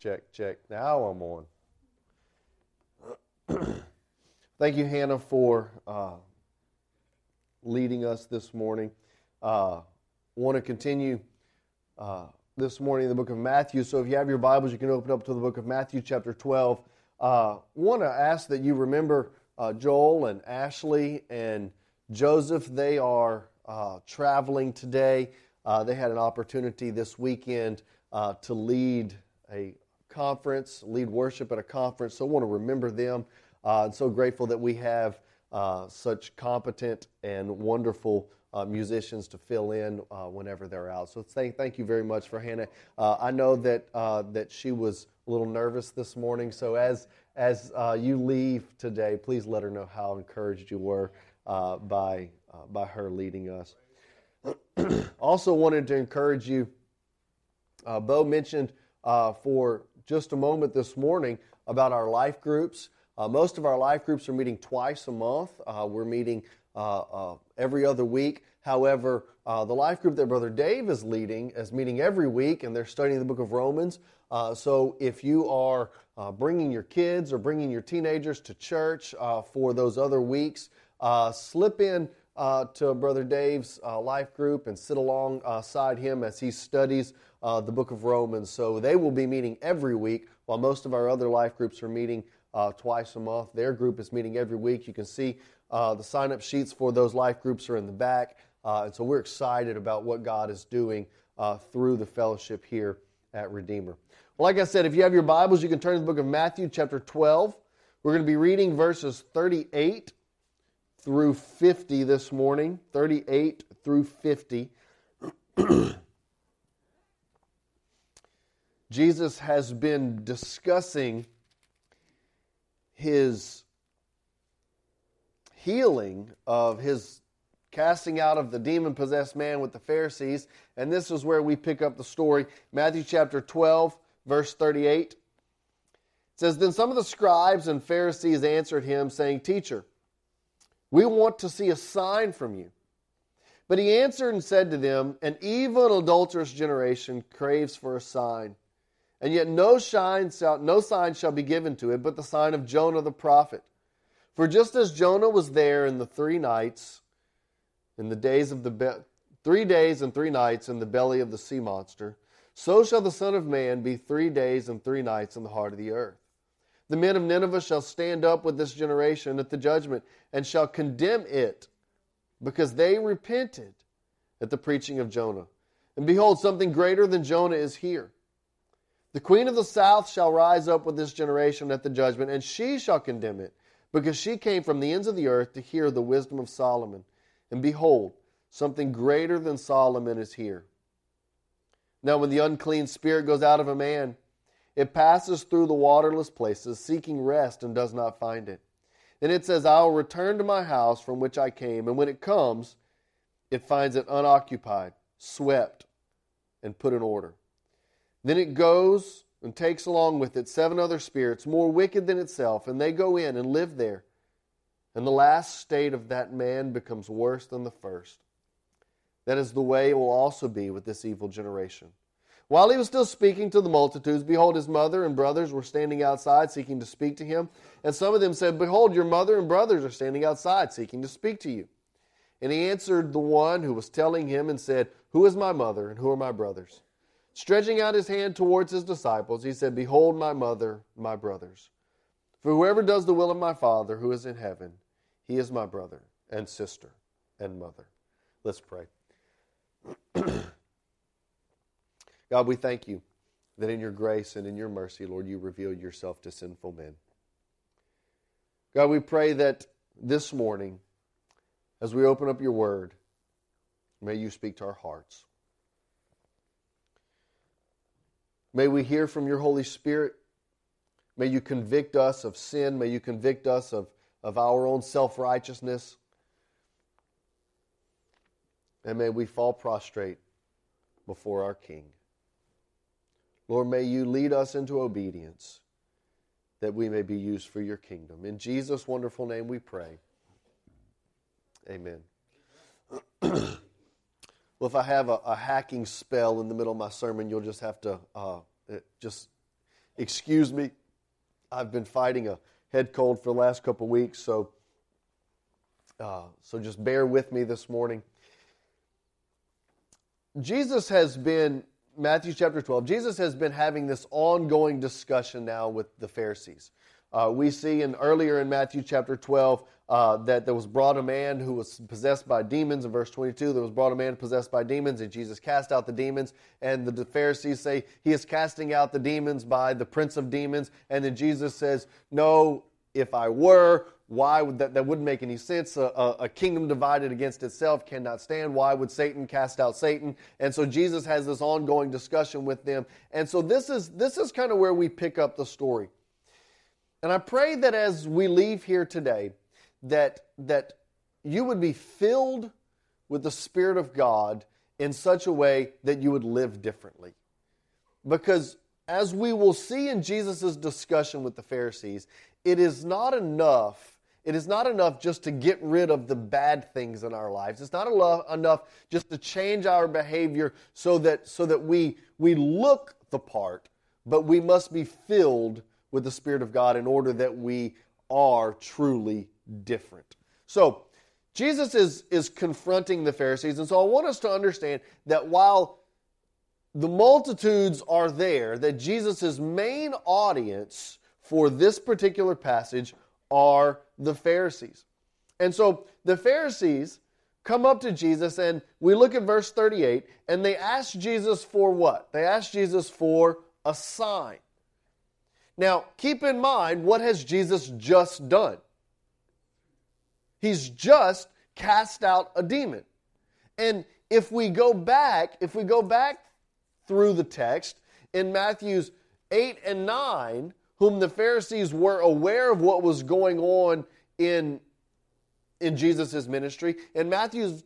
Check, check. Now I'm on. Thank you, Hannah, for uh, leading us this morning. Uh, want to continue uh, this morning in the book of Matthew. So if you have your Bibles, you can open up to the book of Matthew, chapter 12. Uh, want to ask that you remember uh, Joel and Ashley and Joseph. They are uh, traveling today. Uh, they had an opportunity this weekend to lead a conference, lead worship at a conference. So I want to remember them. Uh, and so grateful that we have uh, such competent and wonderful uh, musicians to fill in uh, whenever they're out. So thank, thank you very much for Hannah. Uh, I know that uh, that she was a little nervous this morning. So as as you leave today, please let her know how encouraged you were by by her leading us. also wanted to encourage you. Bo mentioned for just a moment this morning about our life groups. Uh, most of our life groups are meeting twice a month. Uh, we're meeting uh, uh every other week. However, uh, the life group that Brother Dave is leading is meeting every week, and they're studying the book of Romans. Uh, so if you are bringing your kids or bringing your teenagers to church for those other weeks, slip in uh, to Brother Dave's uh, life group and sit alongside him as he studies uh, the book of Romans. So they will be meeting every week, while most of our other life groups are meeting uh, twice a month. Their group is meeting every week. You can see uh, the sign up sheets for those life groups are in the back. And so we're excited about what God is doing through the fellowship here at Redeemer. Well, like I said, if you have your Bibles, you can turn to the book of Matthew, chapter 12. We're going to be reading verses 38 through 50 this morning, 38 through 50. Jesus has been discussing his healing of his casting out of the demon possessed man with the Pharisees. And this is where we pick up the story. Matthew chapter 12, verse 38. It says, Then some of the scribes and Pharisees answered him, saying, Teacher, we want to see a sign from you. But he answered and said to them, An evil adulterous generation craves for a sign, and yet no, shine shall, no sign shall be given to it but the sign of Jonah the prophet. For just as Jonah was there in the three nights, in the days of the be- three days and three nights in the belly of the sea monster, so shall the Son of Man be three days and three nights in the heart of the earth. The men of Nineveh shall stand up with this generation at the judgment and shall condemn it because they repented at the preaching of Jonah. And behold, something greater than Jonah is here. The queen of the south shall rise up with this generation at the judgment, and she shall condemn it, because she came from the ends of the earth to hear the wisdom of Solomon. And behold, something greater than Solomon is here. Now, when the unclean spirit goes out of a man, it passes through the waterless places, seeking rest, and does not find it. Then it says, I will return to my house from which I came. And when it comes, it finds it unoccupied, swept, and put in order. Then it goes and takes along with it seven other spirits, more wicked than itself, and they go in and live there. And the last state of that man becomes worse than the first. That is the way it will also be with this evil generation. While he was still speaking to the multitudes, behold, his mother and brothers were standing outside seeking to speak to him. And some of them said, Behold, your mother and brothers are standing outside seeking to speak to you. And he answered the one who was telling him and said, Who is my mother and who are my brothers? Stretching out his hand towards his disciples, he said, Behold my mother, my brothers. For whoever does the will of my Father who is in heaven, he is my brother and sister and mother. Let's pray. God, we thank you that in your grace and in your mercy, Lord, you reveal yourself to sinful men. God, we pray that this morning, as we open up your word, may you speak to our hearts. May we hear from your Holy Spirit. May you convict us of sin. May you convict us of, of our own self righteousness. And may we fall prostrate before our King. Lord, may you lead us into obedience that we may be used for your kingdom. In Jesus' wonderful name we pray. Amen. well, if I have a, a, hacking spell in the middle of my sermon, you'll just have to uh, just excuse me. I've been fighting a head cold for the last couple weeks, so uh, so just bear with me this morning. Jesus has been Matthew chapter 12. Jesus has been having this ongoing discussion now with the Pharisees. Uh, we see in earlier in Matthew chapter 12 uh, that there was brought a man who was possessed by demons. In verse 22, there was brought a man possessed by demons, and Jesus cast out the demons. And the Pharisees say he is casting out the demons by the prince of demons. And then Jesus says, No, if I were, why would that, that wouldn't make any sense? A, a, a, kingdom divided against itself cannot stand. Why would Satan cast out Satan? And so Jesus has this ongoing discussion with them. And so this is this is kind of where we pick up the story. And I pray that as we leave here today, that, that you would be filled with the Spirit of God in such a way that you would live differently. Because as we will see in Jesus' discussion with the Pharisees, it is not enough. It is not enough just to get rid of the bad things in our lives. It's not enough just to change our behavior so that, so that we, we look the part, but we must be filled with the Spirit of God in order that we are truly different. So, Jesus is, is confronting the Pharisees, and so I want us to understand that while the multitudes are there, that Jesus' main audience for this particular passage are the Pharisees. And so the Pharisees come up to Jesus, and we look at verse 38, and they ask Jesus for what? They ask Jesus for a sign. Now, keep in mind, what has Jesus just done? He's just cast out a demon. And if we go back, if we go back through the text in Matthew's 8 and 9, whom the Pharisees were aware of what was going on in, in Jesus' ministry, in Matthew's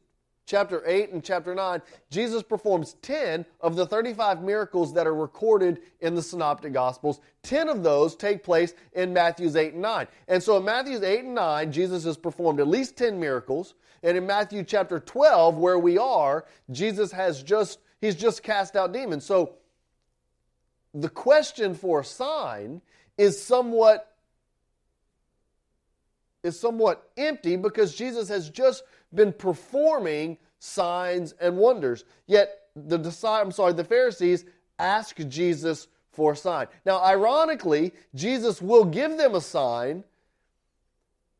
chapter 8 and chapter 9, Jesus performs 10 of the 35 miracles that are recorded in the Synoptic Gospels. 10 of those take place in Matthew's 8 and 9. And so in Matthew's 8 and 9, Jesus has performed at least 10 miracles. And in Matthew chapter 12, where we are, Jesus has just, he's just cast out demons. So the question for a sign is somewhat is somewhat empty because Jesus has just been performing signs and wonders. Yet the I'm sorry, the Pharisees ask Jesus for a sign. Now, ironically, Jesus will give them a sign,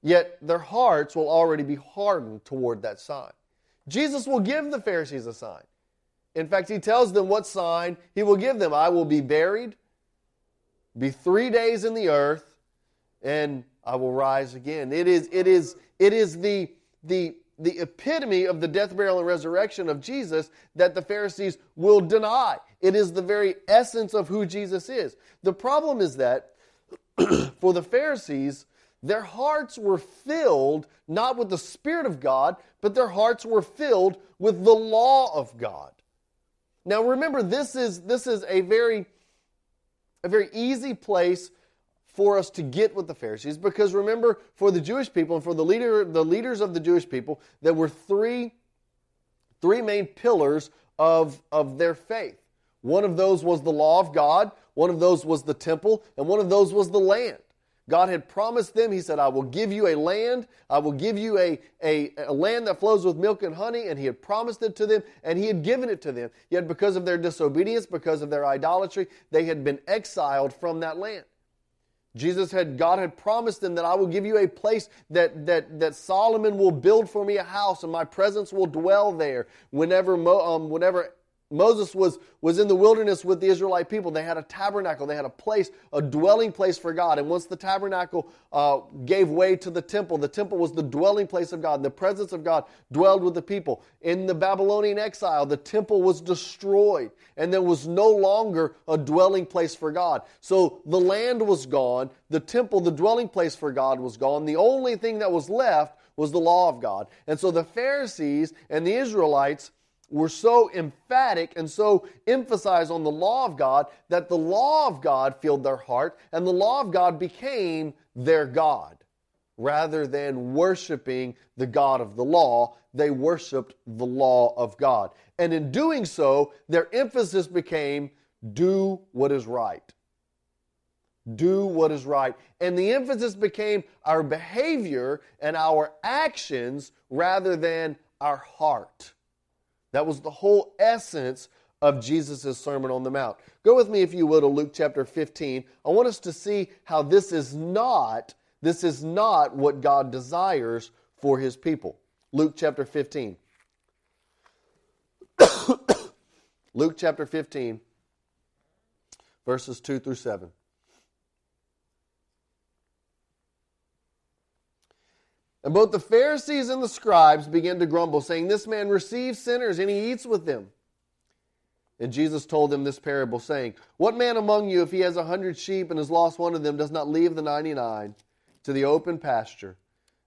yet their hearts will already be hardened toward that sign. Jesus will give the Pharisees a sign. In fact, he tells them what sign he will give them. I will be buried, be three days in the earth, and I will rise again. It is, it is, it is the, the the epitome of the death, burial, and resurrection of Jesus that the Pharisees will deny. It is the very essence of who Jesus is. The problem is that for the Pharisees, their hearts were filled not with the Spirit of God, but their hearts were filled with the law of God. Now remember, this is, this is a very, a very easy place for us to get with the Pharisees because remember for the Jewish people and for the leader the leaders of the Jewish people there were three three main pillars of of their faith. One of those was the law of God, one of those was the temple, and one of those was the land. God had promised them, He said, I will give you a land, I will give you a, a, a, land that flows with milk and honey, and He had promised it to them, and He had given it to them. Yet because of their disobedience, because of their idolatry, they had been exiled from that land. Jesus had, God had promised them that I will give you a place that, that, that Solomon will build for me a house and my presence will dwell there. Whenever, um, whenever Moses was, was in the wilderness with the Israelite people. They had a tabernacle, they had a place, a dwelling place for God. And once the tabernacle uh, gave way to the temple, the temple was the dwelling place of God. The presence of God dwelled with the people. In the Babylonian exile, the temple was destroyed, and there was no longer a dwelling place for God. So the land was gone, the temple, the dwelling place for God was gone. The only thing that was left was the law of God. And so the Pharisees and the Israelites were so emphatic and so emphasized on the law of God that the law of God filled their heart and the law of God became their God. Rather than worshiping the God of the law, they worshiped the law of God. And in doing so, their emphasis became do what is right. do what is right. And the emphasis became our behavior and our actions rather than our heart. That was the whole essence of Jesus' Sermon on the Mount. Go with me, if you will, to Luke chapter 15. I want us to see how this is not, this is not what God desires for his people. Luke chapter 15. Luke chapter 15, verses 2 through 7. And both the Pharisees and the scribes began to grumble, saying, This man receives sinners and he eats with them. And Jesus told them this parable, saying, What man among you, if he has a hundred sheep and has lost one of them, does not leave the ninety nine to the open pasture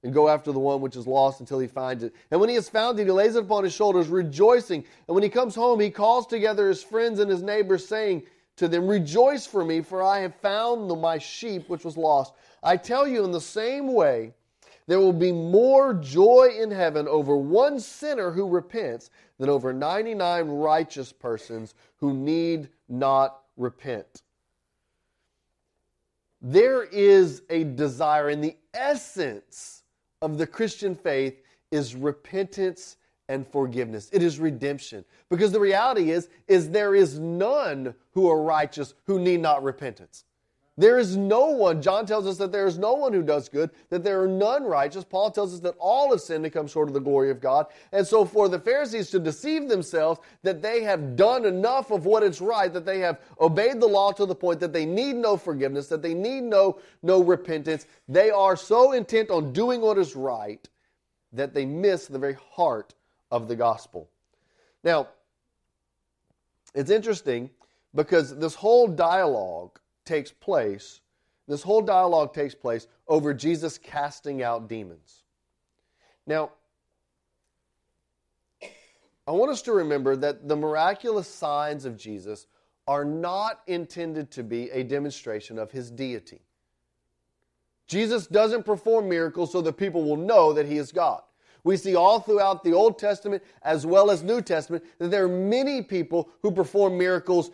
and go after the one which is lost until he finds it? And when he has found it, he lays it upon his shoulders, rejoicing. And when he comes home, he calls together his friends and his neighbors, saying to them, Rejoice for me, for I have found my sheep which was lost. I tell you, in the same way, there will be more joy in heaven over one sinner who repents than over 99 righteous persons who need not repent. There is a desire, and the essence of the Christian faith is repentance and forgiveness. It is redemption. Because the reality is, is there is none who are righteous who need not repentance. There is no one, John tells us that there is no one who does good, that there are none righteous. Paul tells us that all have sinned and come short of the glory of God. And so for the Pharisees to deceive themselves that they have done enough of what is right, that they have obeyed the law to the point that they need no forgiveness, that they need no, no repentance, they are so intent on doing what is right that they miss the very heart of the gospel. Now, it's interesting because this whole dialogue takes place, this whole dialogue takes place over Jesus casting out demons. Now, I want us to remember that the miraculous signs of Jesus are not intended to be a demonstration of his deity. Jesus doesn't perform miracles so that people will know that he is God. We see all throughout the Old Testament as well as New Testament that there are many people who perform miracles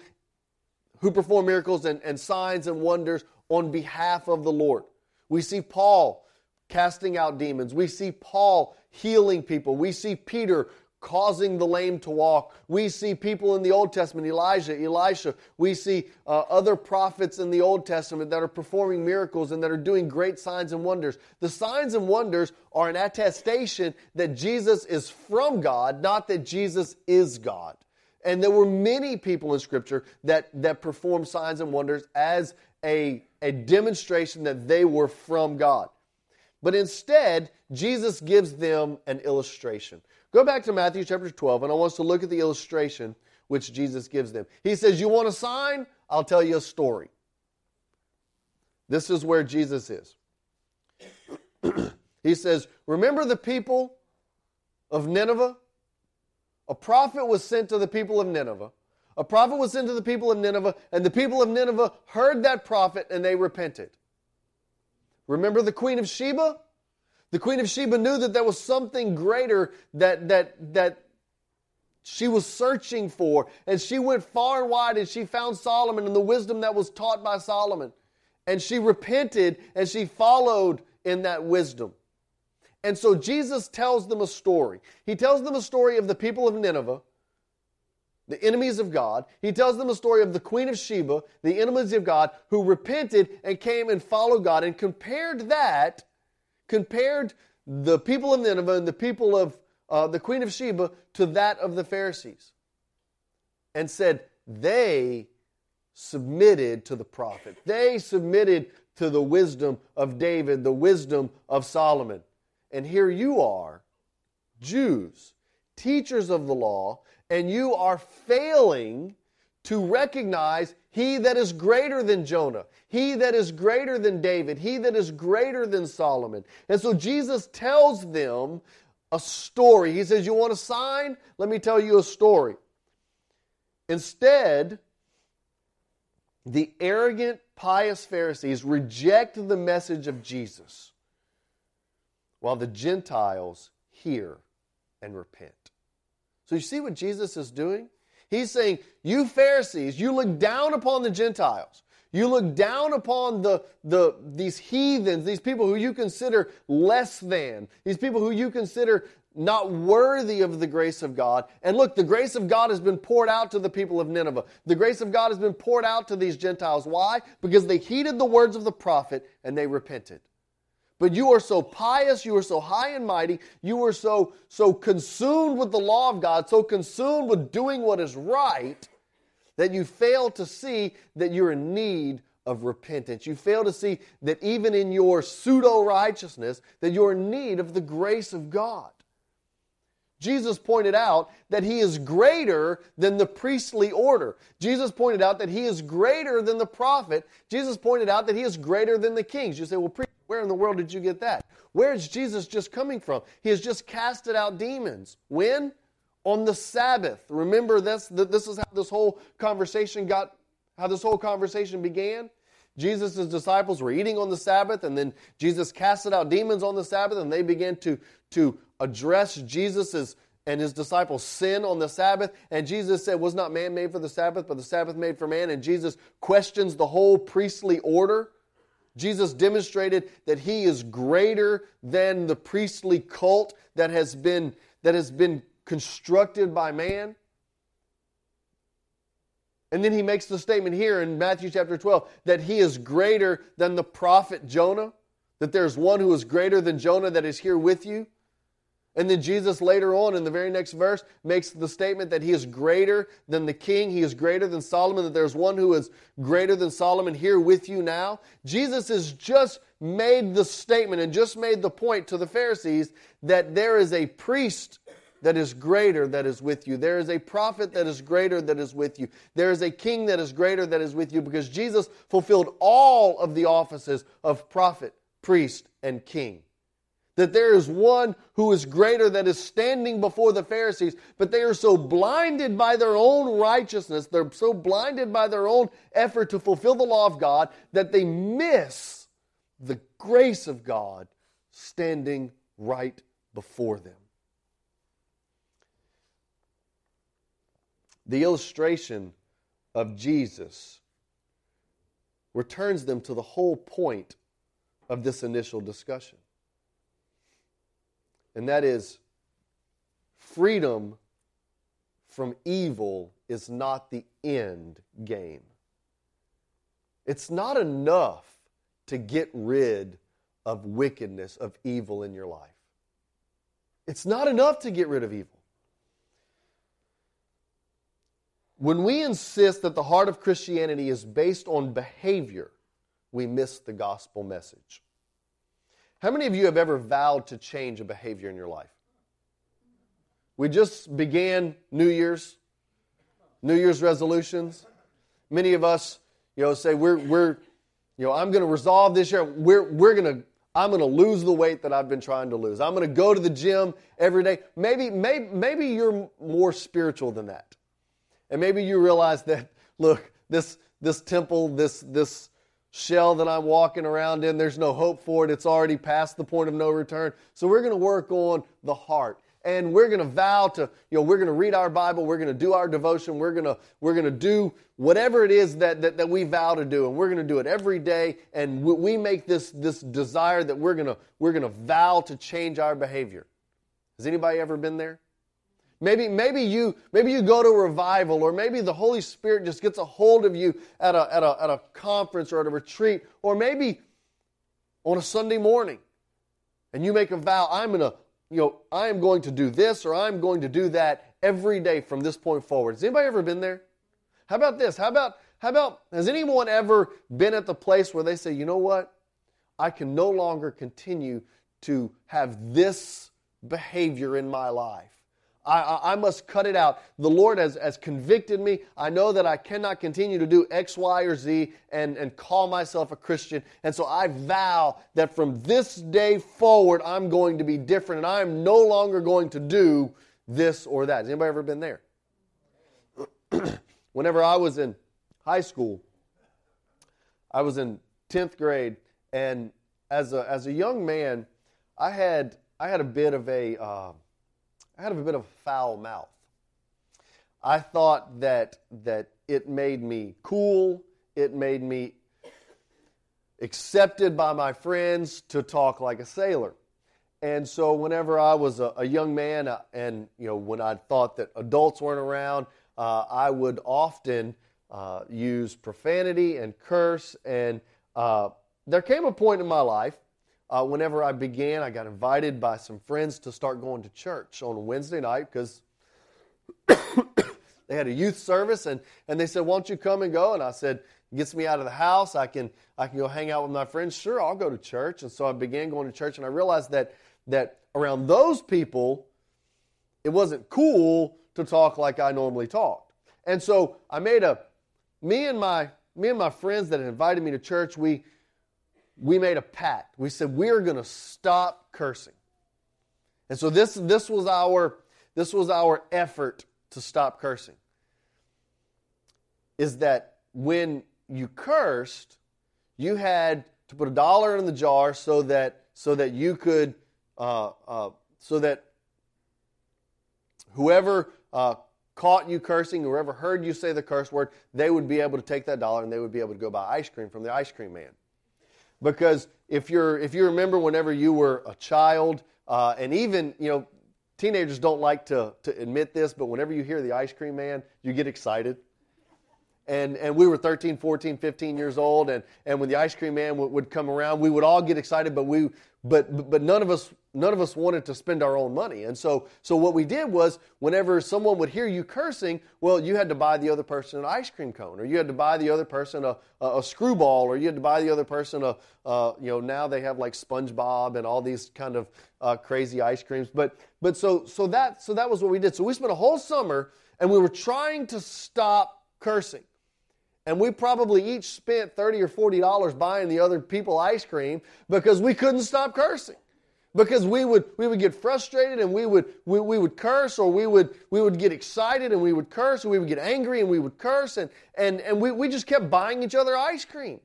who perform miracles and, and signs and wonders on behalf of the Lord. We see Paul casting out demons. We see Paul healing people. We see Peter causing the lame to walk. We see people in the Old Testament, Elijah, Elisha. We see uh, other prophets in the Old Testament that are performing miracles and that are doing great signs and wonders. The signs and wonders are an attestation that Jesus is from God, not that Jesus is God. And there were many people in Scripture that, that performed signs and wonders as a, a demonstration that they were from God. But instead, Jesus gives them an illustration. Go back to Matthew chapter 12, and I want us to look at the illustration which Jesus gives them. He says, You want a sign? I'll tell you a story. This is where Jesus is. he says, Remember the people of Nineveh? A prophet was sent to the people of Nineveh. A prophet was sent to the people of Nineveh, and the people of Nineveh heard that prophet and they repented. Remember the Queen of Sheba? The Queen of Sheba knew that there was something greater that, that, that she was searching for, and she went far and wide and she found Solomon and the wisdom that was taught by Solomon. And she repented and she followed in that wisdom. And so Jesus tells them a story. He tells them a story of the people of Nineveh, the enemies of God. He tells them a story of the Queen of Sheba, the enemies of God, who repented and came and followed God and compared that, compared the people of Nineveh and the people of uh, the Queen of Sheba to that of the Pharisees and said, they submitted to the prophet. They submitted to the wisdom of David, the wisdom of Solomon. And here you are, Jews, teachers of the law, and you are failing to recognize he that is greater than Jonah, he that is greater than David, he that is greater than Solomon. And so Jesus tells them a story. He says, You want a sign? Let me tell you a story. Instead, the arrogant, pious Pharisees reject the message of Jesus while the Gentiles hear and repent. So you see what Jesus is doing? He's saying, You Pharisees, you look down upon the Gentiles. You look down upon the, the, these heathens, these people who you consider less than, these people who you consider not worthy of the grace of God. And look, the grace of God has been poured out to the people of Nineveh. The grace of God has been poured out to these Gentiles. Why? Because they heeded the words of the prophet and they repented. But you are so pious, you are so high and mighty, you are so, so consumed with the law of God, so consumed with doing what is right, that you fail to see that you're in need of repentance. You fail to see that even in your pseudo righteousness, that you're in need of the grace of God. Jesus pointed out that he is greater than the priestly order. Jesus pointed out that he is greater than the prophet. Jesus pointed out that he is greater than the kings. You say, well, where in the world did you get that? Where is Jesus just coming from? He has just casted out demons. When? On the Sabbath. Remember this, this is how this whole conversation got, how this whole conversation began? Jesus' disciples were eating on the Sabbath, and then Jesus casted out demons on the Sabbath, and they began to, to address Jesus' and his disciples' sin on the Sabbath. And Jesus said, Was not man made for the Sabbath, but the Sabbath made for man? And Jesus questions the whole priestly order. Jesus demonstrated that he is greater than the priestly cult that has been, that has been constructed by man. And then he makes the statement here in Matthew chapter 12 that he is greater than the prophet Jonah, that there's one who is greater than Jonah that is here with you. And then Jesus later on in the very next verse makes the statement that he is greater than the king, he is greater than Solomon, that there's one who is greater than Solomon here with you now. Jesus has just made the statement and just made the point to the Pharisees that there is a priest that is greater that is with you. There is a prophet that is greater that is with you. There is a king that is greater that is with you because Jesus fulfilled all of the offices of prophet, priest, and king. That there is one who is greater that is standing before the Pharisees, but they are so blinded by their own righteousness, they're so blinded by their own effort to fulfill the law of God that they miss the grace of God standing right before them. The illustration of Jesus returns them to the whole point of this initial discussion. And that is freedom from evil is not the end game. It's not enough to get rid of wickedness, of evil in your life. It's not enough to get rid of evil. When we insist that the heart of Christianity is based on behavior, we miss the gospel message. How many of you have ever vowed to change a behavior in your life? We just began New Year's, New Year's resolutions. Many of us, you know, say we're we're, you know, I'm going to resolve this year. We're we're going to I'm going to lose the weight that I've been trying to lose. I'm going to go to the gym every day. Maybe maybe maybe you're more spiritual than that. And maybe you realize that, look, this, this temple, this, this shell that I'm walking around in, there's no hope for it. It's already past the point of no return. So we're going to work on the heart. And we're going to vow to, you know, we're going to read our Bible, we're going to do our devotion, we're going to, we're going to do whatever it is that, that, that we vow to do. And we're going to do it every day. And we, we make this, this desire that we're going to, we're going to vow to change our behavior. Has anybody ever been there? Maybe, maybe, you, maybe you go to a revival, or maybe the Holy Spirit just gets a hold of you at a, at, a, at a conference or at a retreat, or maybe on a Sunday morning, and you make a vow, I'm gonna, you know, I am going to do this or I'm going to do that every day from this point forward. Has anybody ever been there? How about this? How about, how about, has anyone ever been at the place where they say, you know what? I can no longer continue to have this behavior in my life. I, I, must cut it out. The Lord has, has convicted me. I know that I cannot continue to do X, Y, or Z and, and call myself a Christian. And so I vow that from this day forward, I'm going to be different and I'm no longer going to do this or that. Has anybody ever been there? Whenever I was in high school, I was in 10th grade, and as a, as a young man, I had, I had a bit of a. Uh, I had a bit of a foul mouth. I thought that that it made me cool. It made me accepted by my friends to talk like a sailor. And so, whenever I was a, a young man, uh, and you know, when I thought that adults weren't around, uh, I would often uh, use profanity and curse. And uh, there came a point in my life uh, whenever I began, I got invited by some friends to start going to church on a Wednesday night because they had a youth service, and, and they said, "Why don't you come and go?" And I said, "Gets me out of the house. I can I can go hang out with my friends. Sure, I'll go to church." And so I began going to church, and I realized that that around those people, it wasn't cool to talk like I normally talked. And so I made a me and my me and my friends that invited me to church. We we made a pact. We said we're going to stop cursing. And so this, this, was our, this was our effort to stop cursing. Is that when you cursed, you had to put a dollar in the jar so that so that you could uh, uh, so that whoever uh, caught you cursing, whoever heard you say the curse word, they would be able to take that dollar and they would be able to go buy ice cream from the ice cream man because if you're if you remember whenever you were a child uh, and even you know teenagers don't like to, to admit this but whenever you hear the ice cream man you get excited and and we were 13 14 15 years old and and when the ice cream man would, would come around we would all get excited but we but but none of us none of us wanted to spend our own money. And so so what we did was whenever someone would hear you cursing well you had to buy the other person an ice cream cone or you had to buy the other person a, a, a screwball or you had to buy the other person a uh, you know now they have like spongebob and all these kind of uh, crazy ice creams. But but so so that so that was what we did. So we spent a whole summer and we were trying to stop cursing and we probably each spent 30 or 40 dollars buying the other people ice cream because we couldn't stop cursing. Because we would we would get frustrated and we would we, we would curse or we would we would get excited and we would curse or we would get angry and we would curse and and, and we, we just kept buying each other ice cream.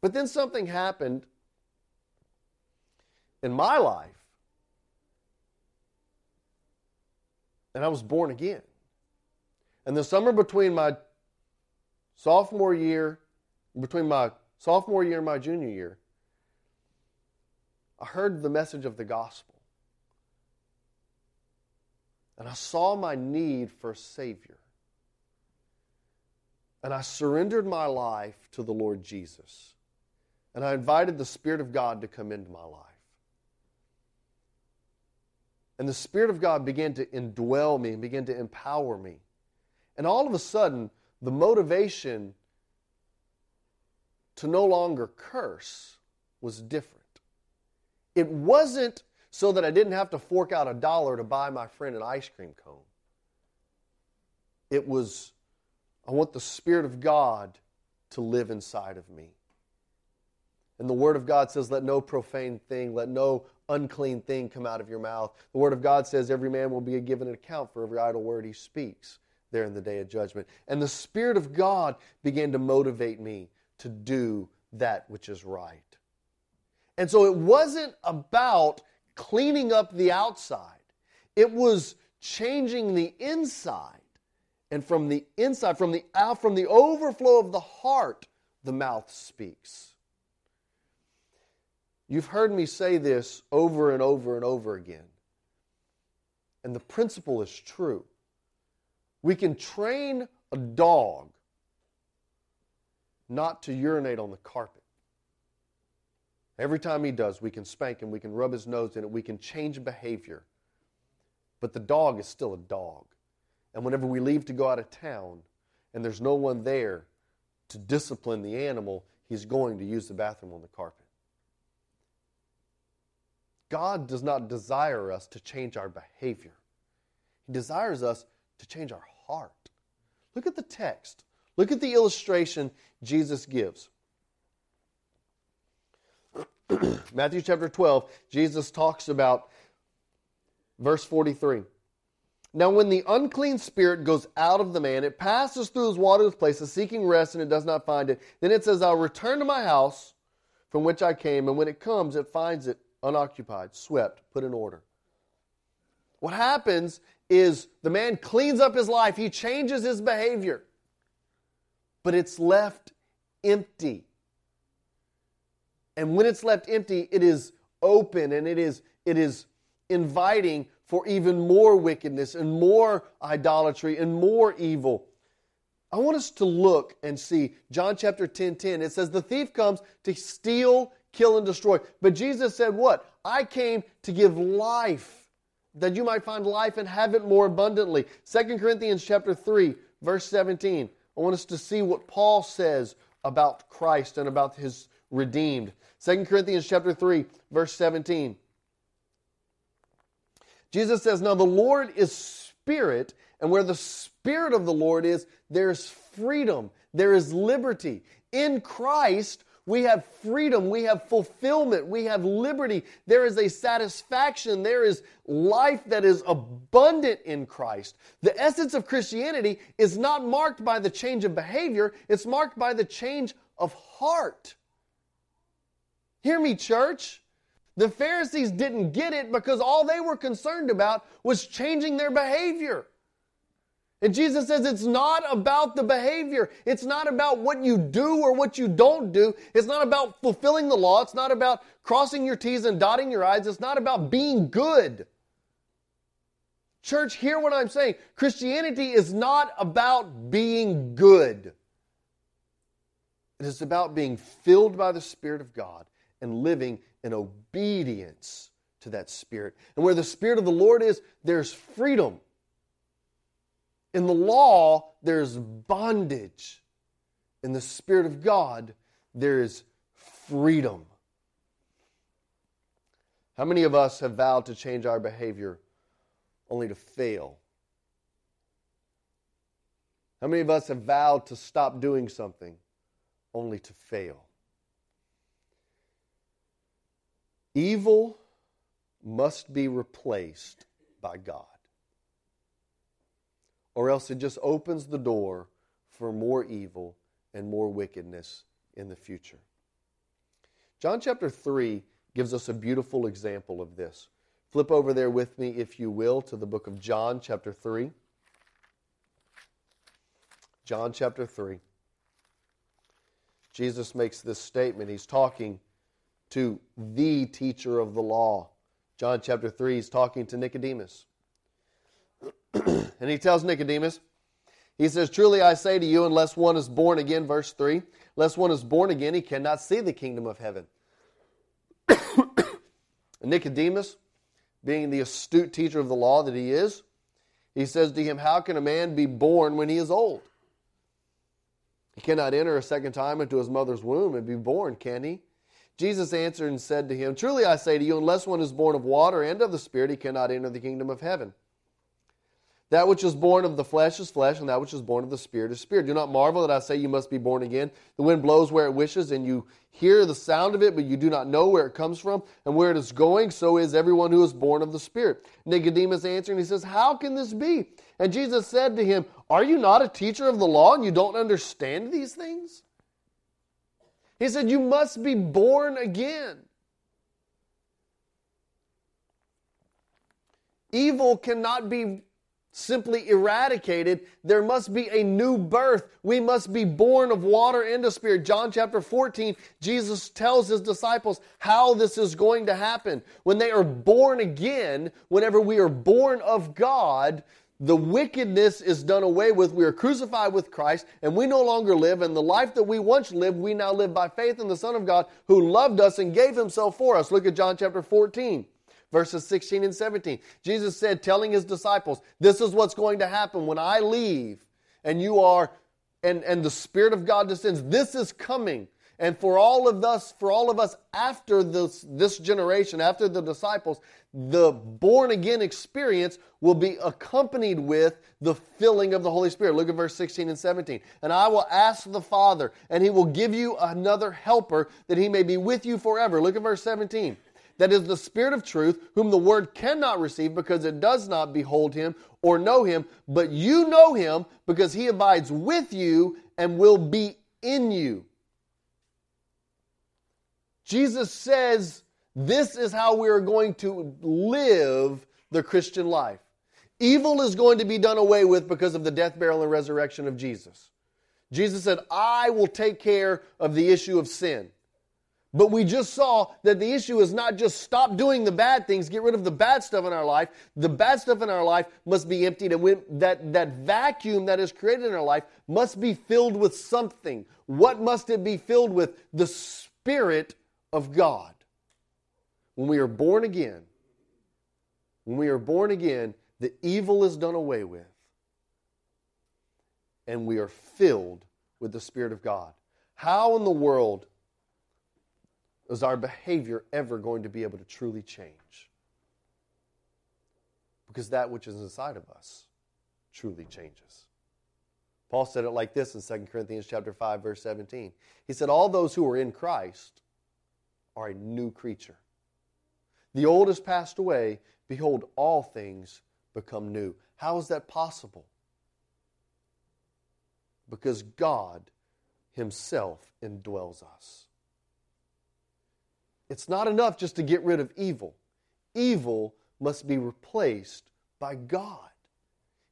But then something happened in my life and i was born again. And the summer between my sophomore year, between my sophomore year and my junior year, I heard the message of the gospel. And I saw my need for a Savior. And I surrendered my life to the Lord Jesus. And I invited the Spirit of God to come into my life. And the Spirit of God began to indwell me and began to empower me. And all of a sudden, the motivation to no longer curse was different. It wasn't so that I didn't have to fork out a dollar to buy my friend an ice cream cone. It was, I want the Spirit of God to live inside of me. And the Word of God says, Let no profane thing, let no unclean thing come out of your mouth. The Word of God says, Every man will be given an account for every idle word he speaks there in the day of judgment. And the Spirit of God began to motivate me to do that which is right. And so it wasn't about cleaning up the outside, it was changing the inside. And from the inside, from the out, from the overflow of the heart, the mouth speaks. You've heard me say this over and over and over again. And the principle is true. We can train a dog not to urinate on the carpet. Every time he does, we can spank him, we can rub his nose in it, we can change behavior. But the dog is still a dog. And whenever we leave to go out of town and there's no one there to discipline the animal, he's going to use the bathroom on the carpet. God does not desire us to change our behavior. He desires us to change our heart. Look at the text. Look at the illustration Jesus gives. Matthew chapter 12, Jesus talks about verse 43. Now, when the unclean spirit goes out of the man, it passes through his waterless places, seeking rest, and it does not find it. Then it says, I'll return to my house from which I came, and when it comes, it finds it unoccupied, swept, put in order. What happens is the man cleans up his life, he changes his behavior, but it's left empty. And when it's left empty, it is open and it is, it is inviting for even more wickedness and more idolatry and more evil. I want us to look and see John chapter 10 10. It says, The thief comes to steal, kill, and destroy. But Jesus said, What? I came to give life, that you might find life and have it more abundantly. 2 Corinthians chapter 3, verse 17. I want us to see what Paul says about Christ and about his redeemed. 2 Corinthians chapter 3, verse 17. Jesus says, Now the Lord is spirit, and where the spirit of the Lord is, there's freedom, there is liberty. In Christ, we have freedom, we have fulfillment, we have liberty. There is a satisfaction, there is life that is abundant in Christ. The essence of Christianity is not marked by the change of behavior, it's marked by the change of heart. Hear me, church. The Pharisees didn't get it because all they were concerned about was changing their behavior. And Jesus says it's not about the behavior. It's not about what you do or what you don't do. It's not about fulfilling the law. It's not about crossing your T's and dotting your I's. It's not about being good. Church, hear what I'm saying. Christianity is not about being good. It is about being filled by the Spirit of God and living in obedience to that Spirit. And where the Spirit of the Lord is, there's freedom. In the law, there's bondage. In the Spirit of God, there is freedom. How many of us have vowed to change our behavior only to fail? How many of us have vowed to stop doing something only to fail? Evil must be replaced by God or else it just opens the door for more evil and more wickedness in the future. John chapter 3 gives us a beautiful example of this. Flip over there with me, if you will, to the book of John chapter 3. John chapter 3. Jesus makes this statement. He's talking to the teacher of the law. John chapter 3, he's talking to Nicodemus. and he tells Nicodemus, he says, Truly I say to you, unless one is born again, verse 3, unless one is born again, he cannot see the kingdom of heaven. Nicodemus, being the astute teacher of the law that he is, he says to him, How can a man be born when he is old? He cannot enter a second time into his mother's womb and be born, can he? Jesus answered and said to him, Truly I say to you, unless one is born of water and of the Spirit, he cannot enter the kingdom of heaven. That which is born of the flesh is flesh, and that which is born of the Spirit is spirit. Do not marvel that I say you must be born again. The wind blows where it wishes, and you hear the sound of it, but you do not know where it comes from and where it is going. So is everyone who is born of the Spirit. Nicodemus answered, and he says, How can this be? And Jesus said to him, Are you not a teacher of the law, and you don't understand these things? He said, You must be born again. Evil cannot be simply eradicated. There must be a new birth. We must be born of water and of spirit. John chapter 14, Jesus tells his disciples how this is going to happen. When they are born again, whenever we are born of God, the wickedness is done away with. We are crucified with Christ, and we no longer live. And the life that we once lived, we now live by faith in the Son of God who loved us and gave himself for us. Look at John chapter 14 verses 16 and 17. Jesus said, telling his disciples, This is what's going to happen when I leave and you are, and, and the Spirit of God descends. This is coming. And for all of us, for all of us after this, this generation, after the disciples, the born again experience will be accompanied with the filling of the Holy Spirit. Look at verse 16 and 17. And I will ask the Father, and he will give you another helper that he may be with you forever. Look at verse 17 that is the Spirit of truth, whom the Word cannot receive because it does not behold him or know him, but you know him because he abides with you and will be in you. Jesus says this is how we are going to live the Christian life. Evil is going to be done away with because of the death, burial, and resurrection of Jesus. Jesus said, I will take care of the issue of sin. But we just saw that the issue is not just stop doing the bad things, get rid of the bad stuff in our life. The bad stuff in our life must be emptied, and that, that vacuum that is created in our life must be filled with something. What must it be filled with? The Spirit of God. When we are born again, when we are born again, the evil is done away with, and we are filled with the Spirit of God. How in the world is our behavior ever going to be able to truly change? Because that which is inside of us truly changes. Paul said it like this in 2 Corinthians chapter 5 verse 17. He said all those who are in Christ are a new creature. The old has passed away, behold all things become new. How is that possible? Because God himself indwells us. It's not enough just to get rid of evil. Evil must be replaced by God.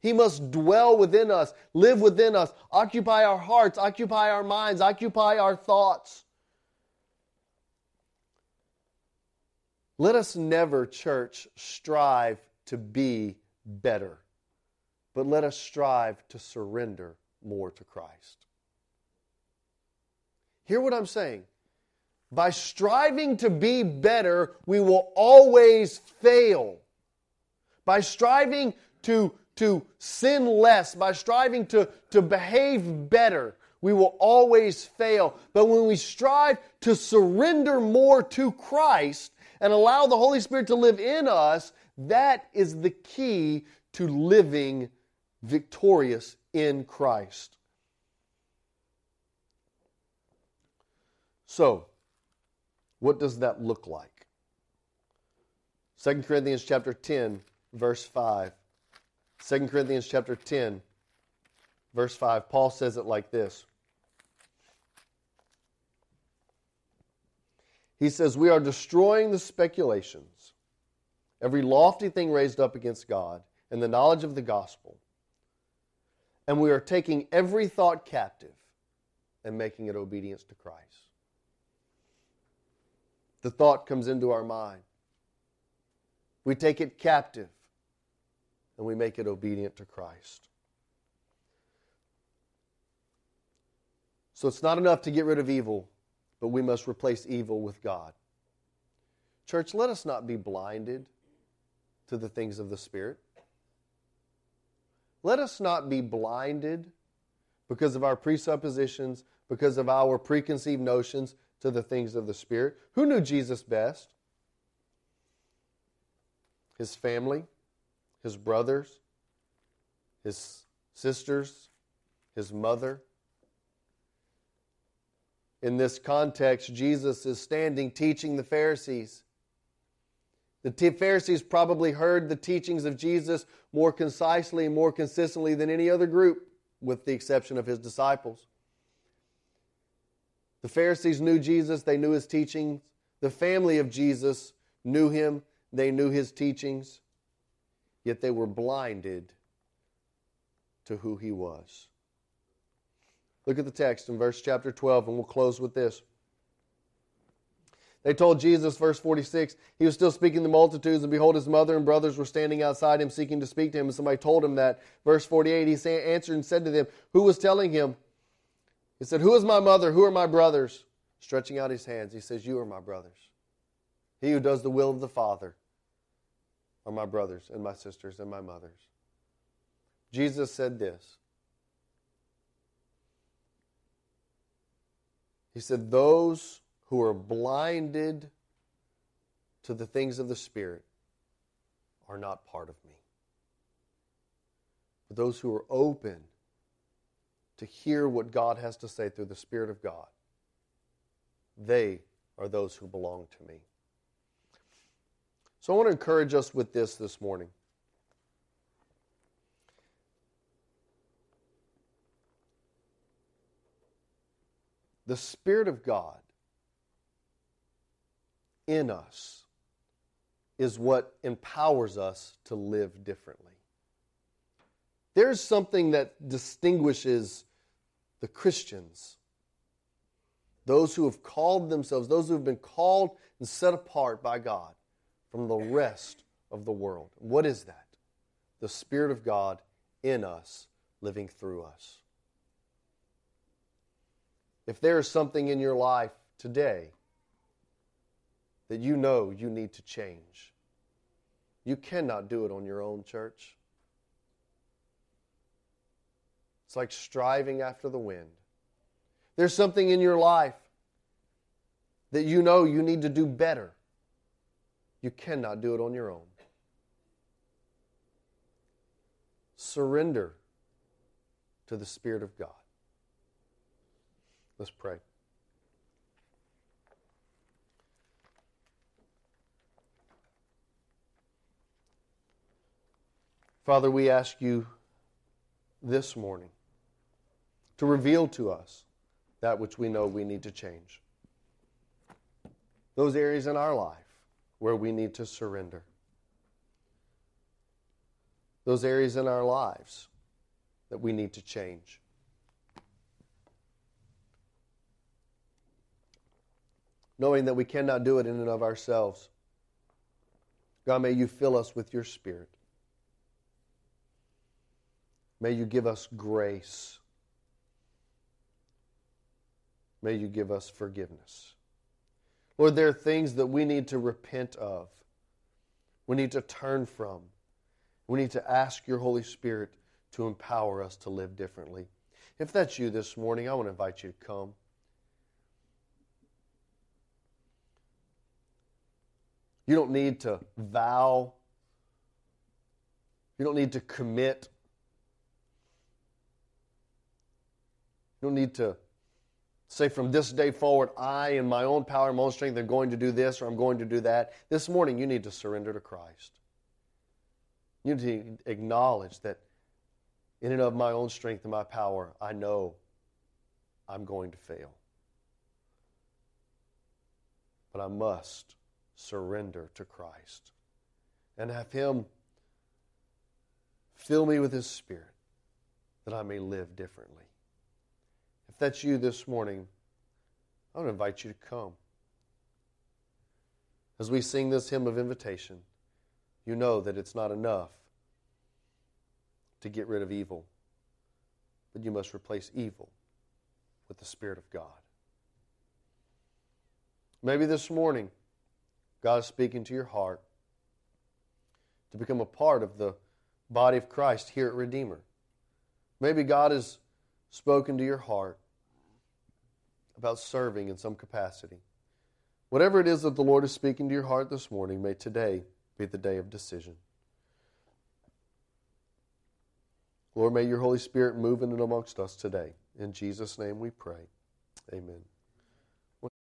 He must dwell within us, live within us, occupy our hearts, occupy our minds, occupy our thoughts. Let us never, church, strive to be better, but let us strive to surrender more to Christ. Hear what I'm saying. By striving to be better, we will always fail. By striving to, to sin less, by striving to, to behave better, we will always fail. But when we strive to surrender more to Christ and allow the Holy Spirit to live in us, that is the key to living victorious in Christ. So, what does that look like? 2 Corinthians chapter 10, verse 5. 2 Corinthians chapter 10, verse 5. Paul says it like this. He says, We are destroying the speculations, every lofty thing raised up against God, and the knowledge of the gospel. And we are taking every thought captive and making it obedience to Christ the thought comes into our mind. We take it captive and we make it obedient to Christ. So it's not enough to get rid of evil, but we must replace evil with God. Church, let us not be blinded to the things of the Spirit. Let us not be blinded because of our presuppositions, because of our preconceived notions, to the things of the Spirit. Who knew Jesus best? His family, his brothers, his sisters, his mother. In this context, Jesus is standing teaching the Pharisees. The Pharisees probably heard the teachings of Jesus more concisely and more consistently than any other group, with the exception of his disciples. The Pharisees knew Jesus, they knew his teachings. The family of Jesus knew him, they knew his teachings, yet they were blinded to who he was. Look at the text in verse chapter 12, and we'll close with this. They told Jesus, verse 46, he was still speaking to the multitudes, and behold, his mother and brothers were standing outside him, seeking to speak to him. And somebody told him that. Verse 48, he answered and said to them, Who was telling him? He said, Who is my mother? Who are my brothers? Stretching out his hands, he says, You are my brothers. He who does the will of the Father are my brothers and my sisters and my mothers. Jesus said this. He said, Those who are blinded to the things of the Spirit are not part of me. But those who are open to hear what God has to say through the Spirit of God. They are those who belong to me. So I want to encourage us with this this morning. The Spirit of God in us is what empowers us to live differently. There's something that distinguishes the Christians those who have called themselves, those who have been called and set apart by God from the rest of the world. What is that? The Spirit of God in us, living through us. If there is something in your life today that you know you need to change, you cannot do it on your own, church. It's like striving after the wind. There's something in your life that you know you need to do better. You cannot do it on your own. Surrender to the Spirit of God. Let's pray. Father, we ask you this morning to reveal to us that which we know we need to change. Those areas in our life where we need to surrender. Those areas in our lives that we need to change. Knowing that we cannot do it in and of ourselves. God, may you fill us with your Spirit. May you give us grace. May you give us forgiveness. Lord, there are things that we need to repent of. We need to turn from. We need to ask your Holy Spirit to empower us to live differently. If that's you this morning, I want to invite you to come. You don't need to vow. You don't need to commit. You don't need to say from this day forward, I, in my own power my own strength, am going to do this or I'm going to do that. This morning, you need to surrender to Christ. You need to acknowledge that in and of my own strength and my power, I know I'm going to fail. But I must surrender to Christ and have Him fill me with His Spirit that I may live differently. That's you this morning, I to invite you to come. As we sing this hymn of invitation, you know that it's not enough to get rid of evil, but you must replace evil with the Spirit of God. Maybe this morning, God is speaking to your heart to become a part of the body of Christ here at Redeemer. Maybe God has spoken to your heart about serving in some capacity. Whatever it is that the Lord is speaking to your heart this morning, may today be the day of decision. Lord, may your Holy Spirit move in and amongst us today. In Jesus' name we pray. Amen.